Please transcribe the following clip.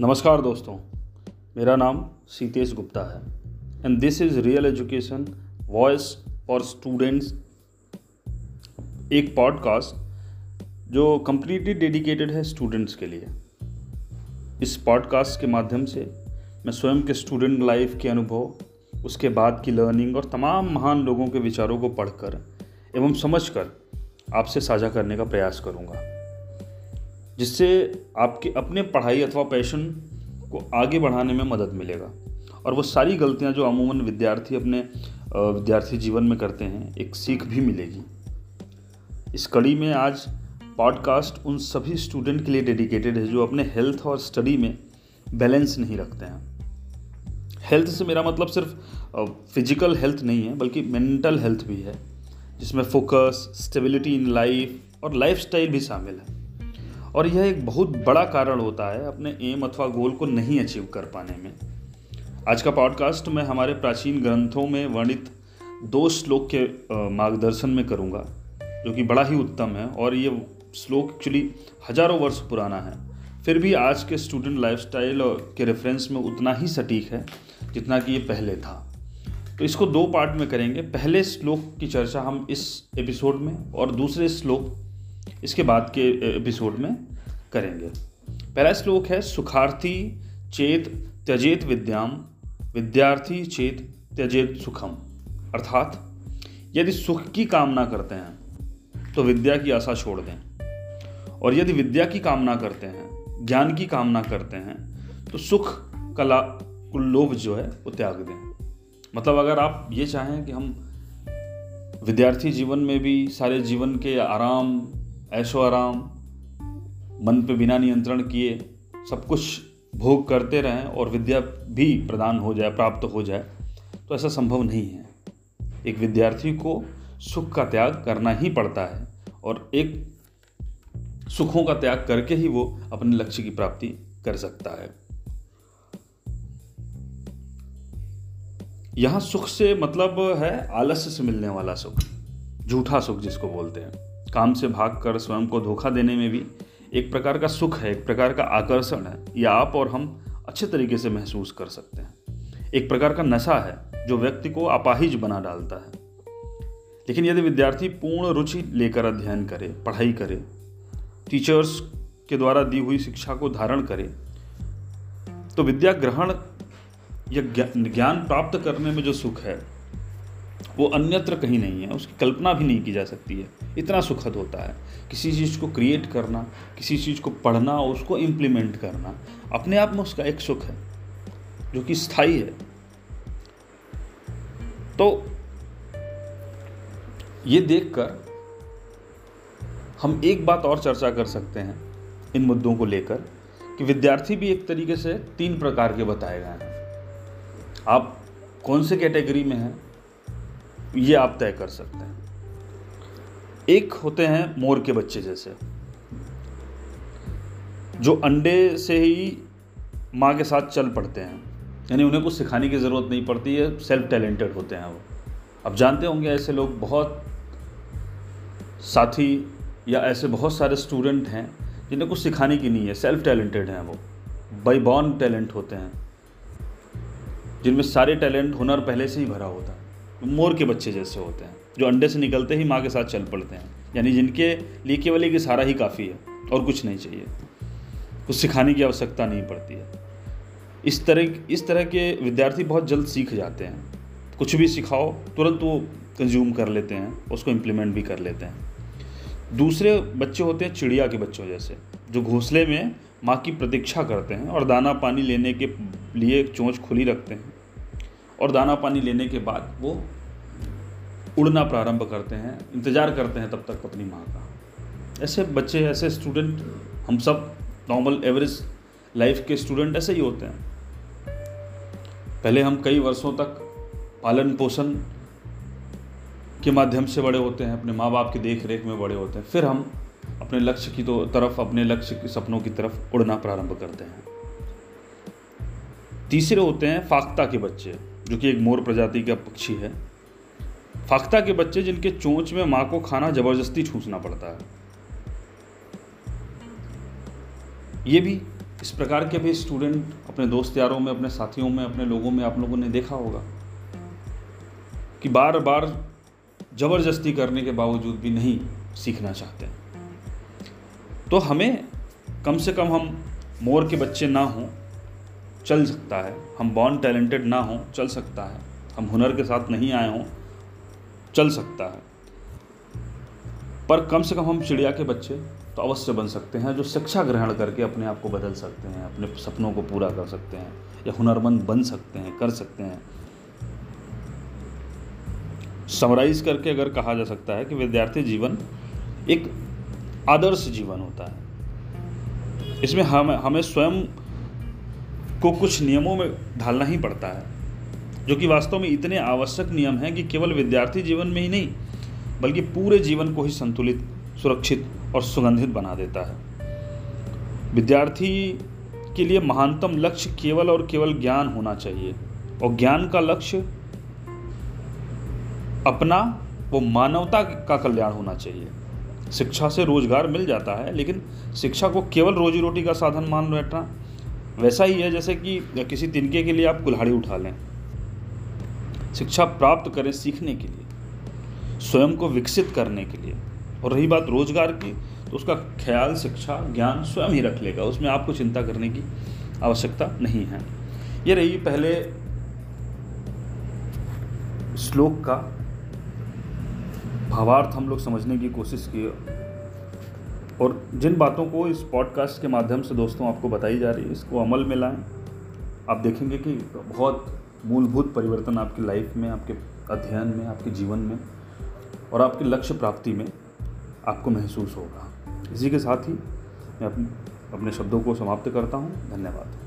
नमस्कार दोस्तों, मेरा नाम सीतेश गुप्ता है and this is real education voice for students एक पॉडकास्ट जो कम्प्लीटली डेडिकेटेड है स्टूडेंट्स के लिए। इस पॉडकास्ट के माध्यम से मैं स्वयं के स्टूडेंट लाइफ के अनुभव, उसके बाद की लर्निंग और तमाम महान लोगों के विचारों को पढ़कर एवं समझकर आपसे साझा करने का प्रयास करूँगा। जिससे आपके अपने पढ़ाई अथवा पैशन को आगे बढ़ाने में मदद मिलेगा। और वो सारी गलतियाँ जो अमूमन विद्यार्थी अपने विद्यार्थी जीवन में करते हैं, एक सीख भी मिलेगी। इस कड़ी में आज पॉडकास्ट उन सभी स्टूडेंट के लिए डेडिकेटेड है जो अपने हेल्थ और स्टडी में बैलेंस नहीं रखते हैं। हेल्थ से मेरा मतलब सिर्फ़ फ़िज़िकल हेल्थ नहीं है, बल्कि मेंटल हेल्थ भी है, जिसमें फोकस, स्टेबिलिटी इन लाइफ और लाइफ स्टाइल भी शामिल है। और यह एक बहुत बड़ा कारण होता है अपने एम अथवा गोल को नहीं अचीव कर पाने में। आज का पॉडकास्ट मैं हमारे प्राचीन ग्रंथों में वर्णित दो श्लोक के मार्गदर्शन में करूँगा, जो कि बड़ा ही उत्तम है और ये श्लोक एक्चुअली हज़ारों वर्ष पुराना है। फिर भी आज के स्टूडेंट लाइफस्टाइल के रेफरेंस में उतना ही सटीक है, जितना कि ये पहले था। तो इसको दो पार्ट में करेंगे। पहले श्लोक की चर्चा हम इस एपिसोड में और दूसरे श्लोक इसके बाद के एपिसोड में करेंगे। पहला श्लोक है, सुखार्थी चेत त्यजेत विद्याम, विद्यार्थी चेत त्यजेत सुखम। अर्थात, यदि सुख की कामना करते हैं तो विद्या की आशा छोड़ दें। और यदि विद्या की कामना करते हैं, ज्ञान की कामना करते हैं तो सुख कला लोभ जो है, वो त्याग दें। मतलब अगर आप ये चाहें कि हम विद्यार्थी जीवन में भी, सारे जीवन के आराम ऐशो आराम मन पे बिना नियंत्रण किए सब कुछ भोग करते रहें और विद्या भी प्रदान हो जाए, प्राप्त हो जाए तो ऐसा संभव नहीं है। एक विद्यार्थी को सुख का त्याग करना ही पड़ता है और एक सुखों का त्याग करके ही वो अपने लक्ष्य की प्राप्ति कर सकता है। यहाँ सुख से मतलब है आलस्य से मिलने वाला सुख, झूठा सुख जिसको बोलते हैं। काम से भागकर स्वयं को धोखा देने में भी एक प्रकार का सुख है, एक प्रकार का आकर्षण है यह आप और हम अच्छे तरीके से महसूस कर सकते हैं। एक प्रकार का नशा है, जो व्यक्ति को अपाहिज बना डालता है। लेकिन यदि विद्यार्थी पूर्ण रुचि लेकर अध्ययन करे, पढ़ाई करे टीचर्स के द्वारा दी हुई शिक्षा को धारण करे तो विद्या ग्रहण या ज्ञान प्राप्त करने में जो सुख है वो अन्यत्र कहीं नहीं है, उसकी कल्पना भी नहीं की जा सकती है। इतना सुखद होता है। किसी चीज़ को क्रिएट करना, किसी चीज़ को पढ़ना और उसको इम्प्लीमेंट करना, अपने आप में उसका एक सुख है, जो कि स्थायी है। तो ये देखकर हम एक बात और चर्चा कर सकते हैं इन मुद्दों को लेकर कि विद्यार्थी भी एक तरीके से तीन प्रकार के बताए गए हैं। आप कौन से कैटेगरी में हैं? ये आप तय कर सकते हैं। एक होते हैं मोर के बच्चे जैसे। जो अंडे से ही माँ के साथ चल पड़ते हैं। यानी उन्हें कुछ सिखाने की ज़रूरत नहीं पड़ती है सेल्फ टैलेंटेड होते हैं वो। अब जानते होंगे ऐसे लोग बहुत साथी या ऐसे बहुत सारे स्टूडेंट हैं, जिन्हें कुछ सिखाने की नहीं है। सेल्फ टैलेंटेड हैं वो। बाई बॉर्न टैलेंट होते हैं। जिनमें सारे टैलेंट हुनर पहले से ही भरा होता है। मोर के बच्चे जैसे होते हैं, जो अंडे से निकलते ही माँ के साथ चल पड़ते हैं। यानी जिनके लिए केवल एक इशारा ही काफ़ी है और कुछ नहीं चाहिए। कुछ सिखाने की आवश्यकता नहीं पड़ती है। इस तरह इस तरह के विद्यार्थी बहुत जल्द सीख जाते हैं। कुछ भी सिखाओ, तुरंत वो कंज्यूम कर लेते हैं, उसको इम्प्लीमेंट भी कर लेते हैं। दूसरे बच्चे होते हैं चिड़िया के बच्चों जैसे, जो घोंसले में माँ की प्रतीक्षा करते हैं और दाना पानी लेने के लिए चोंच खुली रखते हैं। और दाना पानी लेने के बाद वो उड़ना प्रारंभ करते हैं, इंतज़ार करते हैं तब तक अपनी माँ का। ऐसे बच्चे, ऐसे स्टूडेंट हम सब नॉर्मल एवरेज लाइफ के स्टूडेंट ऐसे ही होते हैं। पहले हम कई वर्षों तक पालन पोषण के माध्यम से बड़े होते हैं, अपने माँ बाप की देख रेख में बड़े होते हैं। फिर हम अपने लक्ष्य की तो तरफ़, अपने लक्ष्य के सपनों की तरफ़ उड़ना प्रारंभ करते हैं। तीसरे होते हैं, फाख्ता के बच्चे। जो कि एक मोर प्रजाति का पक्षी है, फाख्ता के बच्चे जिनके चोंच में माँ को खाना ज़बरदस्ती ठूसना पड़ता है। ये भी इस प्रकार के भी स्टूडेंट अपने दोस्त यारों में, अपने साथियों में, अपने लोगों में आप लोगों ने देखा होगा कि बार बार ज़बरदस्ती करने के बावजूद भी नहीं सीखना चाहते तो हमें कम से कम हम मोर के बच्चे ना हों चल सकता है। हम बॉर्न टैलेंटेड ना हों, चल सकता है। हम हुनर के साथ नहीं आए हों, चल सकता है। पर कम से कम हम चिड़िया के बच्चे तो अवश्य बन सकते हैं, जो शिक्षा ग्रहण करके अपने आप को बदल सकते हैं, अपने सपनों को पूरा कर सकते हैं, या हुनरमंद बन सकते हैं, कर सकते हैं। समराइज करके अगर कहा जा सकता है कि विद्यार्थी जीवन एक आदर्श जीवन होता है। इसमें हम, हमें स्वयं को कुछ नियमों में ढालना ही पड़ता है, जो कि वास्तव में इतने आवश्यक नियम हैं कि केवल विद्यार्थी जीवन में ही नहीं, बल्कि पूरे जीवन को ही संतुलित, सुरक्षित और सुगंधित बना देता है। विद्यार्थी के लिए महानतम लक्ष्य केवल और केवल ज्ञान होना चाहिए, और ज्ञान का लक्ष्य अपना वो मानवता का कल्याण होना चाहिए। शिक्षा से रोज़गार मिल जाता है, लेकिन शिक्षा को केवल रोजी रोटी का साधन मान बैठना वैसा ही है जैसे कि किसी तिनके के लिए आप कुल्हाड़ी उठा लें। शिक्षा प्राप्त करें सीखने के लिए, स्वयं को विकसित करने के लिए। और रही बात रोज़गार की तो उसका ख्याल, शिक्षा, ज्ञान स्वयं ही रख लेगा, उसमें आपको चिंता करने की आवश्यकता नहीं है। ये रही पहले श्लोक का भावार्थ हम लोग समझने की कोशिश की। और जिन बातों को इस पॉडकास्ट के माध्यम से दोस्तों आपको बताई जा रही है, इसको अमल में लाएँ। आप देखेंगे कि बहुत मूलभूत परिवर्तन आपकी लाइफ में, आपके अध्ययन में, आपके जीवन में और आपके लक्ष्य प्राप्ति में आपको महसूस होगा। इसी के साथ ही मैं अपने शब्दों को समाप्त करता हूँ। धन्यवाद।